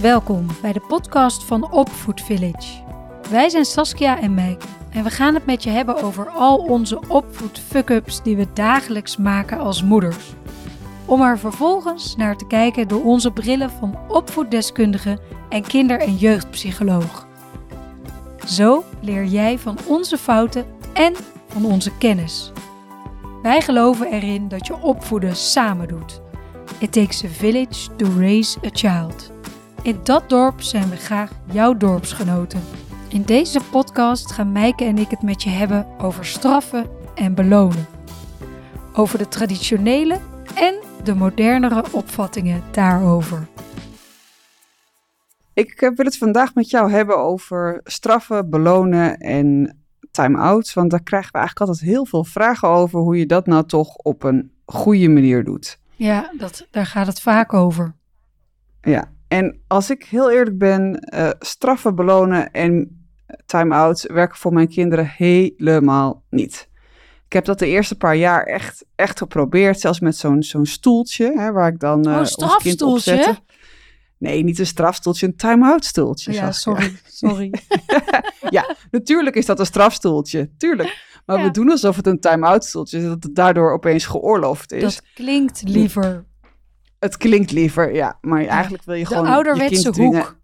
Welkom bij de podcast van Opvoed Village. Wij zijn Saskia en Meike en we gaan het met je hebben over al onze opvoed fuck-ups die we dagelijks maken als moeders. Om er vervolgens naar te kijken door onze brillen van opvoeddeskundige en kinder- en jeugdpsycholoog. Zo leer jij van onze fouten en van onze kennis. Wij geloven erin dat je opvoeden samen doet. It takes a village to raise a child. In dat dorp zijn we graag jouw dorpsgenoten. In deze podcast gaan Mijke en ik het met je hebben over straffen en belonen. Over de traditionele en de modernere opvattingen daarover. Ik eh, wil het vandaag met jou hebben over straffen, belonen en time-outs. Want daar krijgen we eigenlijk altijd heel veel vragen over hoe je dat nou toch op een goede manier doet. Ja, dat, daar gaat het vaak over. Ja, en als ik heel eerlijk ben, eh, straffen, belonen en time-outs werken voor mijn kinderen helemaal niet. Ik heb dat de eerste paar jaar echt, echt geprobeerd, zelfs met zo'n zo'n stoeltje, hè, waar ik dan uh, Oh, ons kind op strafstoeltje? zette. Nee, niet een strafstoeltje, een time-out stoeltje. Ja, Saskia. sorry, sorry. Ja, natuurlijk is dat een strafstoeltje, tuurlijk. Maar Ja. we doen alsof het een time-out stoeltje is, dat het daardoor opeens geoorloofd is. Dat klinkt liever. Het klinkt liever, ja. Maar eigenlijk wil je De gewoon je ouderwetse kind dwingen. hoek.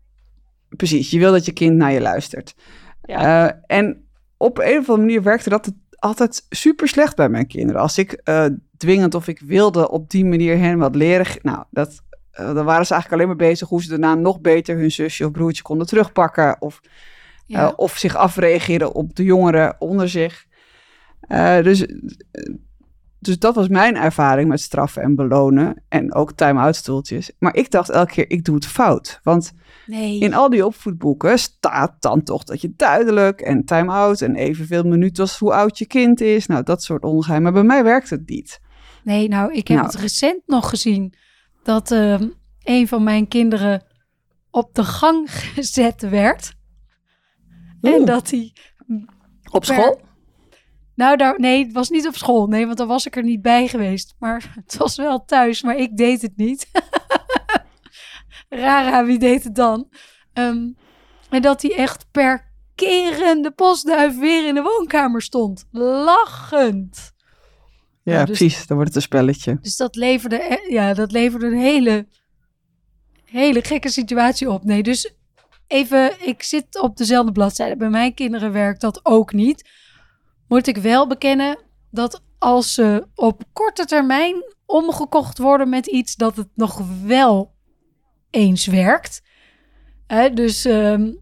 Precies, je wil dat je kind naar je luistert. Ja. Eh, en op een of andere manier werkte dat altijd super slecht bij mijn kinderen. Als ik eh, dwingend of ik wilde op die manier hen wat leren. Nou, dat, eh, dan waren ze eigenlijk alleen maar bezig hoe ze daarna nog beter hun zusje of broertje konden terugpakken. Of, Ja. of zich afreageren op de jongeren onder zich. Dus, dus dat was mijn ervaring met straffen en belonen. En ook time-out stoeltjes. Maar ik dacht elke keer, ik doe het fout. Want nee. in al die opvoedboeken staat dan toch dat je duidelijk en time-out en evenveel minuten als hoe oud je kind is. Nou, dat soort ongeheim. Maar bij mij werkt het niet. Nee, nou, ik heb Nou. het recent nog gezien dat ehm, een van mijn kinderen op de gang gezet werd. En dat hij. Op school? Nou, daar, nee, het was niet op school. Nee, want dan was ik er niet bij geweest. Maar het was wel thuis, maar ik deed het niet. Rara, wie deed het dan? Ehm, en dat hij echt per kerende postduif weer in de woonkamer stond. Lachend. Ja, Ja, dus- precies. Dan wordt het een spelletje. Dus dat leverde, e- ja, dat leverde een hele, hele gekke situatie op. Nee, dus even, ik zit op dezelfde bladzijde. Bij mijn kinderen werkt dat ook niet. Moet ik wel bekennen dat als ze op korte termijn omgekocht worden met iets, dat het nog wel eens werkt. Hè, dus ehm,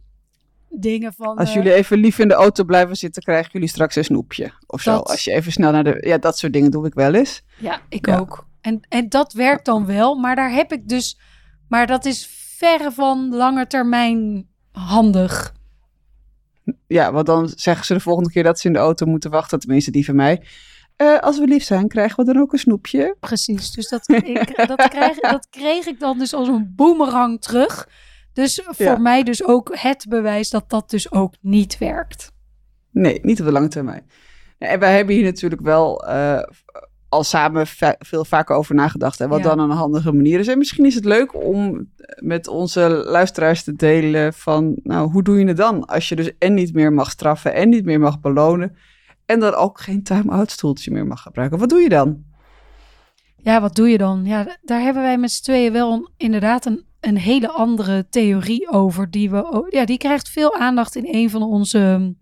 dingen van... Als eh, jullie even lief in de auto blijven zitten, krijgen jullie straks een snoepje. Of zo. Dat- Als je even snel naar de... Ja, dat soort dingen doe ik wel eens. Ja, ik Ja. ook. En, en dat werkt dan wel, maar daar heb ik dus. Maar dat is verre van lange termijn handig. Ja, want dan zeggen ze de volgende keer dat ze in de auto moeten wachten. Tenminste, die van mij. Eh, als we lief zijn, krijgen we dan ook een snoepje? Precies. Dus dat, ik, dat, krijg, dat kreeg ik dan dus als een boemerang terug. Dus voor Ja. mij dus ook het bewijs dat dat dus ook niet werkt. Nee, niet op de lange termijn. En wij hebben hier natuurlijk wel eh, al samen veel vaker over nagedacht. Hè, wat Ja. dan een handige manier is. En misschien is het leuk om met onze luisteraars te delen van... Nou, hoe doe je het dan? Als je dus en niet meer mag straffen en niet meer mag belonen... en dan ook geen time-out stoeltje meer mag gebruiken. Wat doe je dan? Ja, wat doe je dan? Ja, daar hebben wij met z'n tweeën wel een- inderdaad een, een hele andere theorie over. Die, we, ja, die krijgt veel aandacht in een van onze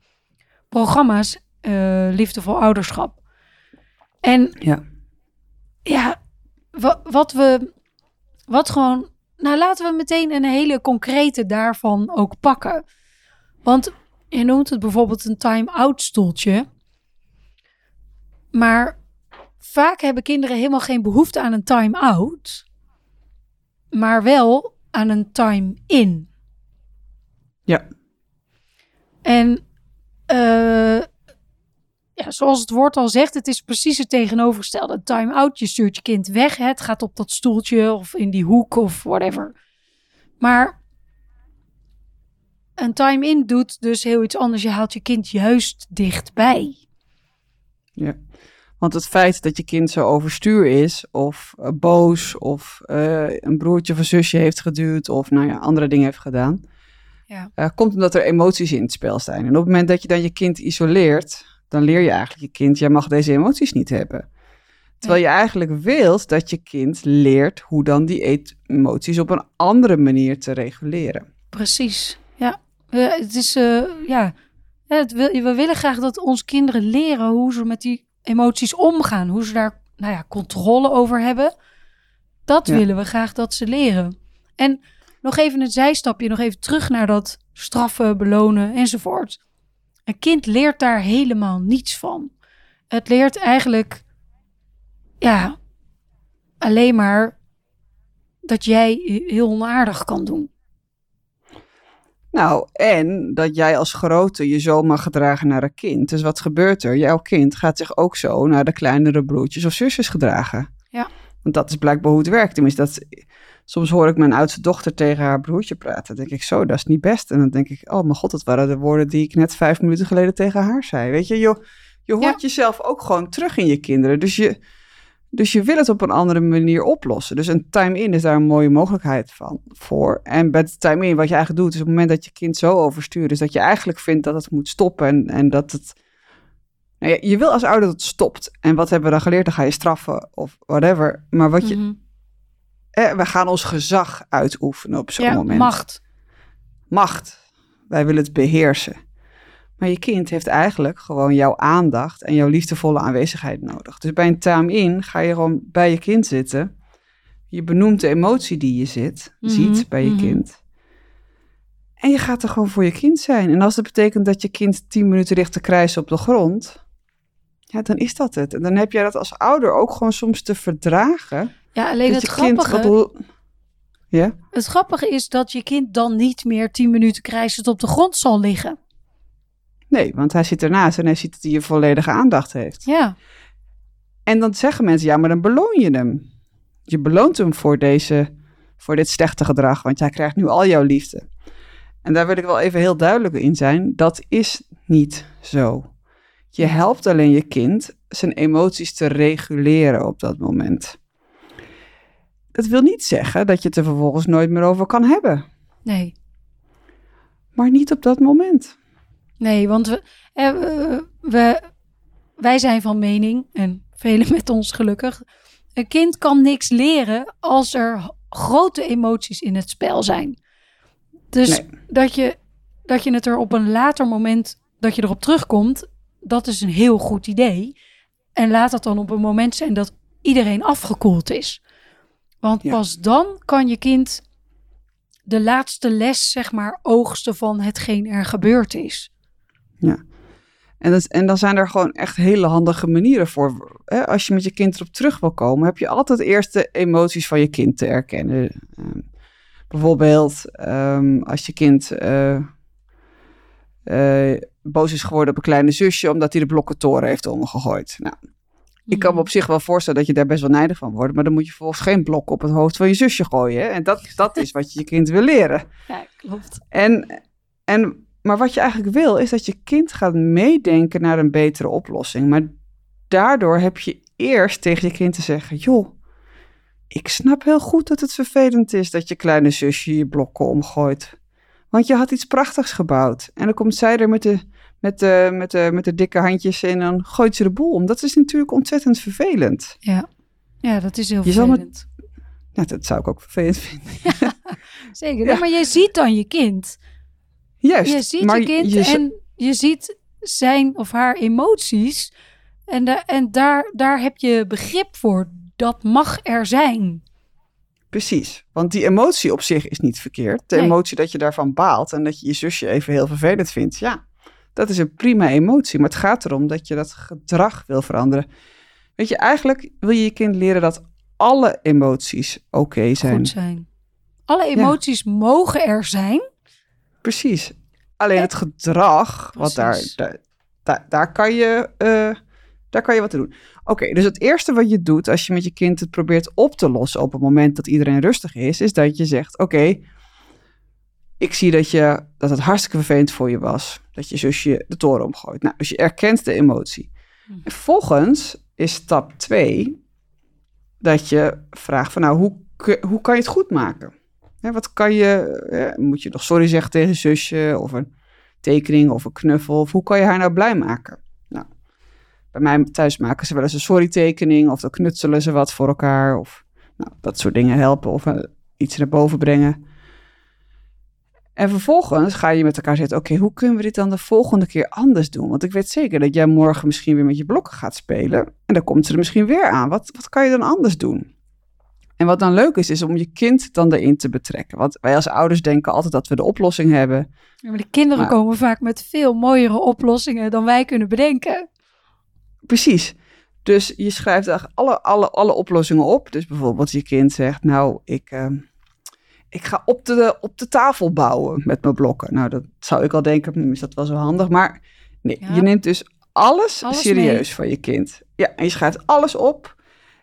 programma's, eh, Liefdevol Ouderschap. En Ja. ja, wa- wat we, wat gewoon, nou laten we meteen een hele concrete daarvan ook pakken. Want je noemt het bijvoorbeeld een time-out stoeltje. Maar vaak hebben kinderen helemaal geen behoefte aan een time-out. Maar wel aan een time-in. Ja. En eh, ja, zoals het woord al zegt, het is precies het tegenovergestelde. Een time-out, je stuurt je kind weg. Het gaat op dat stoeltje of in die hoek of whatever. Maar een time-in doet dus heel iets anders. Je haalt je kind juist dichtbij. Ja. Want het feit dat je kind zo overstuur is, of uh, boos, of uh, een broertje of een zusje heeft geduwd, of nou ja, andere dingen heeft gedaan, Ja. uh, komt omdat er emoties in het spel zijn. En op het moment dat je dan je kind isoleert, dan leer je eigenlijk je kind, jij mag deze emoties niet hebben. Terwijl je eigenlijk wilt dat je kind leert hoe dan die emoties op een andere manier te reguleren. Precies, ja. Het is, eh, ja, het wil, we willen graag dat onze kinderen leren hoe ze met die emoties omgaan. Hoe ze daar, nou ja, controle over hebben. Dat Ja. willen we graag dat ze leren. En nog even een zijstapje, nog even terug naar dat straffen, belonen enzovoort. Een kind leert daar helemaal niets van. Het leert eigenlijk, ja, alleen maar dat jij heel onaardig kan doen. Nou, en dat jij als grote je zo mag gedragen naar een kind. Dus wat gebeurt er? Jouw kind gaat zich ook zo naar de kleinere broertjes of zusjes gedragen. Ja. Want dat is blijkbaar hoe het werkt. Tenminste, dat, soms hoor ik mijn oudste dochter tegen haar broertje praten. Dan denk ik, zo, dat is niet best. En dan denk ik, oh mijn god, dat waren de woorden die ik net vijf minuten geleden tegen haar zei. Weet je, je, je hoort jezelf ook gewoon terug in je kinderen. Dus je, dus je wil het op een andere manier oplossen. Dus een time-in is daar een mooie mogelijkheid van, voor. En bij de time-in, wat je eigenlijk doet, is op het moment dat je kind zo overstuurt, is dat je eigenlijk vindt dat het moet stoppen en, en dat het... Nou ja, je wil als ouder dat het stopt. En wat hebben we dan geleerd? Dan ga je straffen of whatever. Maar wat je... Mhm. Eh, we gaan ons gezag uitoefenen op zo'n ja, moment. macht. Macht. Wij willen het beheersen. Maar je kind heeft eigenlijk gewoon jouw aandacht en jouw liefdevolle aanwezigheid nodig. Dus bij een time-in ga je gewoon bij je kind zitten. Je benoemt de emotie die je zit, Mhm, ziet bij je mhm. kind. En je gaat er gewoon voor je kind zijn. En als dat betekent dat je kind tien minuten ligt te krijsen op de grond, ja, dan is dat het. En dan heb jij dat als ouder ook gewoon soms te verdragen. Ja, alleen dat het grappige, wat- Ja? het grappige is dat je kind dan niet meer tien minuten krijsend op de grond zal liggen. Nee, want hij zit ernaast en hij ziet dat hij je volledige aandacht heeft. Ja, En dan zeggen mensen, ja, maar dan beloon je hem. Je beloont hem voor, deze, voor dit slechte gedrag, want hij krijgt nu al jouw liefde. En daar wil ik wel even heel duidelijk in zijn. Dat is niet zo. Je helpt alleen je kind zijn emoties te reguleren op dat moment. Dat wil niet zeggen dat je het er vervolgens nooit meer over kan hebben. nee. Maar niet op dat moment. Nee, want we, eh, we, we- wij zijn van mening, en velen met ons gelukkig, een kind kan niks leren als er grote emoties in het spel zijn. Dus Nee. dat, je, dat je het er op een later moment, dat je erop terugkomt, dat is een heel goed idee. En laat dat dan op een moment zijn dat iedereen afgekoeld is. Want Ja. pas dan kan je kind de laatste les, zeg maar, oogsten van hetgeen er gebeurd is. En, dat, en dan zijn er gewoon echt hele handige manieren voor. Hè? Als je met je kind erop terug wil komen, heb je altijd eerst de emoties van je kind te erkennen. Ehm, bijvoorbeeld ehm, als je kind eh, eh, boos is geworden op een kleine zusje omdat hij de blokkentoren heeft omgegooid. Nou, ik kan me op zich wel voorstellen dat je daar best wel nijdig van wordt, maar dan moet je vervolgens geen blok op het hoofd van je zusje gooien. Hè? En dat, dat is wat je je kind wil leren. Ja, klopt. En, en, maar wat je eigenlijk wil, is dat je kind gaat meedenken naar een betere oplossing. Maar daardoor heb je eerst tegen je kind te zeggen: joh, ik snap heel goed dat het vervelend is dat je kleine zusje je blokken omgooit. Want je had iets prachtigs gebouwd. En dan komt zij er met de, met de, met de, met de dikke handjes en dan gooit ze de boel om. Dat is natuurlijk ontzettend vervelend. Ja. ja, dat is heel Je zal vervelend. Nou, dat zou ik ook vervelend vinden. Zeker. Ja. Nee, maar je ziet dan je kind. Juist. Je ziet maar je kind je en je ziet zijn of haar emoties. En, da en daar, daar heb je begrip voor. Dat mag er zijn. Precies, want die emotie op zich is niet verkeerd. De Nee. emotie dat je daarvan baalt en dat je je zusje even heel vervelend vindt. Ja, dat is een prima emotie. Maar het gaat erom dat je dat gedrag wil veranderen. Weet je, eigenlijk wil je je kind leren dat alle emoties oké zijn. Goed zijn. Alle emoties mogen er zijn. Precies. Alleen het gedrag, wat daar, daar, daar, daar kan je, eh, daar kan je wat aan doen. Oké, dus het eerste wat je doet als je met je kind het probeert op te lossen op het moment dat iedereen rustig is, is dat je zegt: Oké, ik zie dat, je, dat het hartstikke vervelend voor je was. Dat je zusje de toren omgooit. Nou, dus je erkent de emotie. Hm. En vervolgens is stap 2 dat je vraagt van nou, hoe, hoe kan je het goed maken? wat kan je, moet je nog sorry zeggen tegen zusje of een tekening of een knuffel? Of hoe kan je haar nou blij maken? Nou, bij mij thuis maken ze wel eens een sorry tekening of dan knutselen ze wat voor elkaar of nou, dat soort dingen helpen of uh, iets naar boven brengen. En vervolgens ga je met elkaar zitten, oké, hoe kunnen we dit dan de volgende keer anders doen? Want ik weet zeker dat jij morgen misschien weer met je blokken gaat spelen. En dan komt ze er misschien weer aan. Wat, wat kan je dan anders doen? En wat dan leuk is, is om je kind dan erin te betrekken. Want wij als ouders denken altijd dat we de oplossing hebben. Ja, maar de kinderen komen vaak met veel mooiere oplossingen dan wij kunnen bedenken. Precies. Dus je schrijft alle, alle, alle oplossingen op. Dus bijvoorbeeld je kind zegt, nou, ik, ehm, ik ga op de, op de tafel bouwen met mijn blokken. Nou, dat zou ik al denken, hm, is dat wel zo handig. Maar nee, je neemt dus alles, serieus van je kind. Ja, en je schrijft alles op.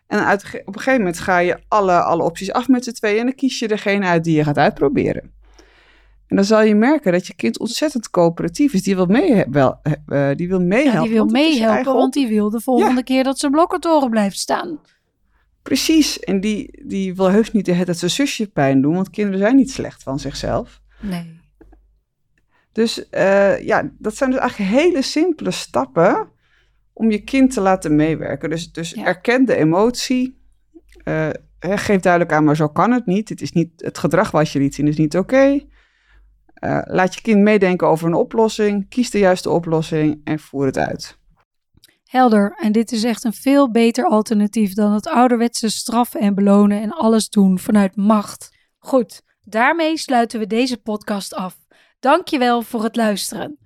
En uit, op een gegeven moment ga je alle, alle opties af met z'n tweeën. En dan kies je degene uit die je gaat uitproberen. En dan zal je merken dat je kind ontzettend coöperatief is. Die wil, mee, wel, uh, die wil meehelpen. Ja, die wil meehelpen, want die wil de volgende keer dat zijn blokkentoren blijft staan. Precies. En die, die wil heus niet het zijn zusje pijn doen, want kinderen zijn niet slecht van zichzelf. Nee. Dus uh, ja, dat zijn dus eigenlijk hele simpele stappen om je kind te laten meewerken. Dus, dus erken de emotie. Uh, geef duidelijk aan, maar zo kan het niet. Het, is niet het gedrag wat je liet zien is niet oké. Uh, laat je kind meedenken over een oplossing. Kies de juiste oplossing en voer het uit. Helder. En dit is echt een veel beter alternatief dan het ouderwetse straffen en belonen en alles doen vanuit macht. Goed, daarmee sluiten we deze podcast af. Dankjewel voor het luisteren.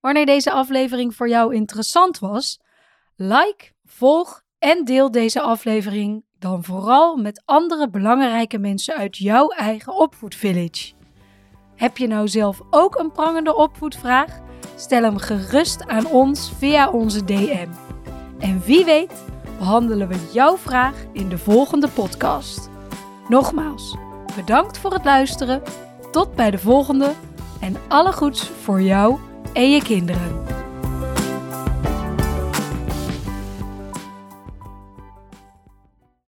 Wanneer deze aflevering voor jou interessant was, like, volg en deel deze aflevering dan vooral met andere belangrijke mensen uit jouw eigen opvoedvillage. Heb je nou zelf ook een prangende opvoedvraag? Stel hem gerust aan ons via onze DM. En wie weet behandelen we jouw vraag in de volgende podcast. Nogmaals, bedankt voor het luisteren. Tot bij de volgende en alle goeds voor jou en je kinderen.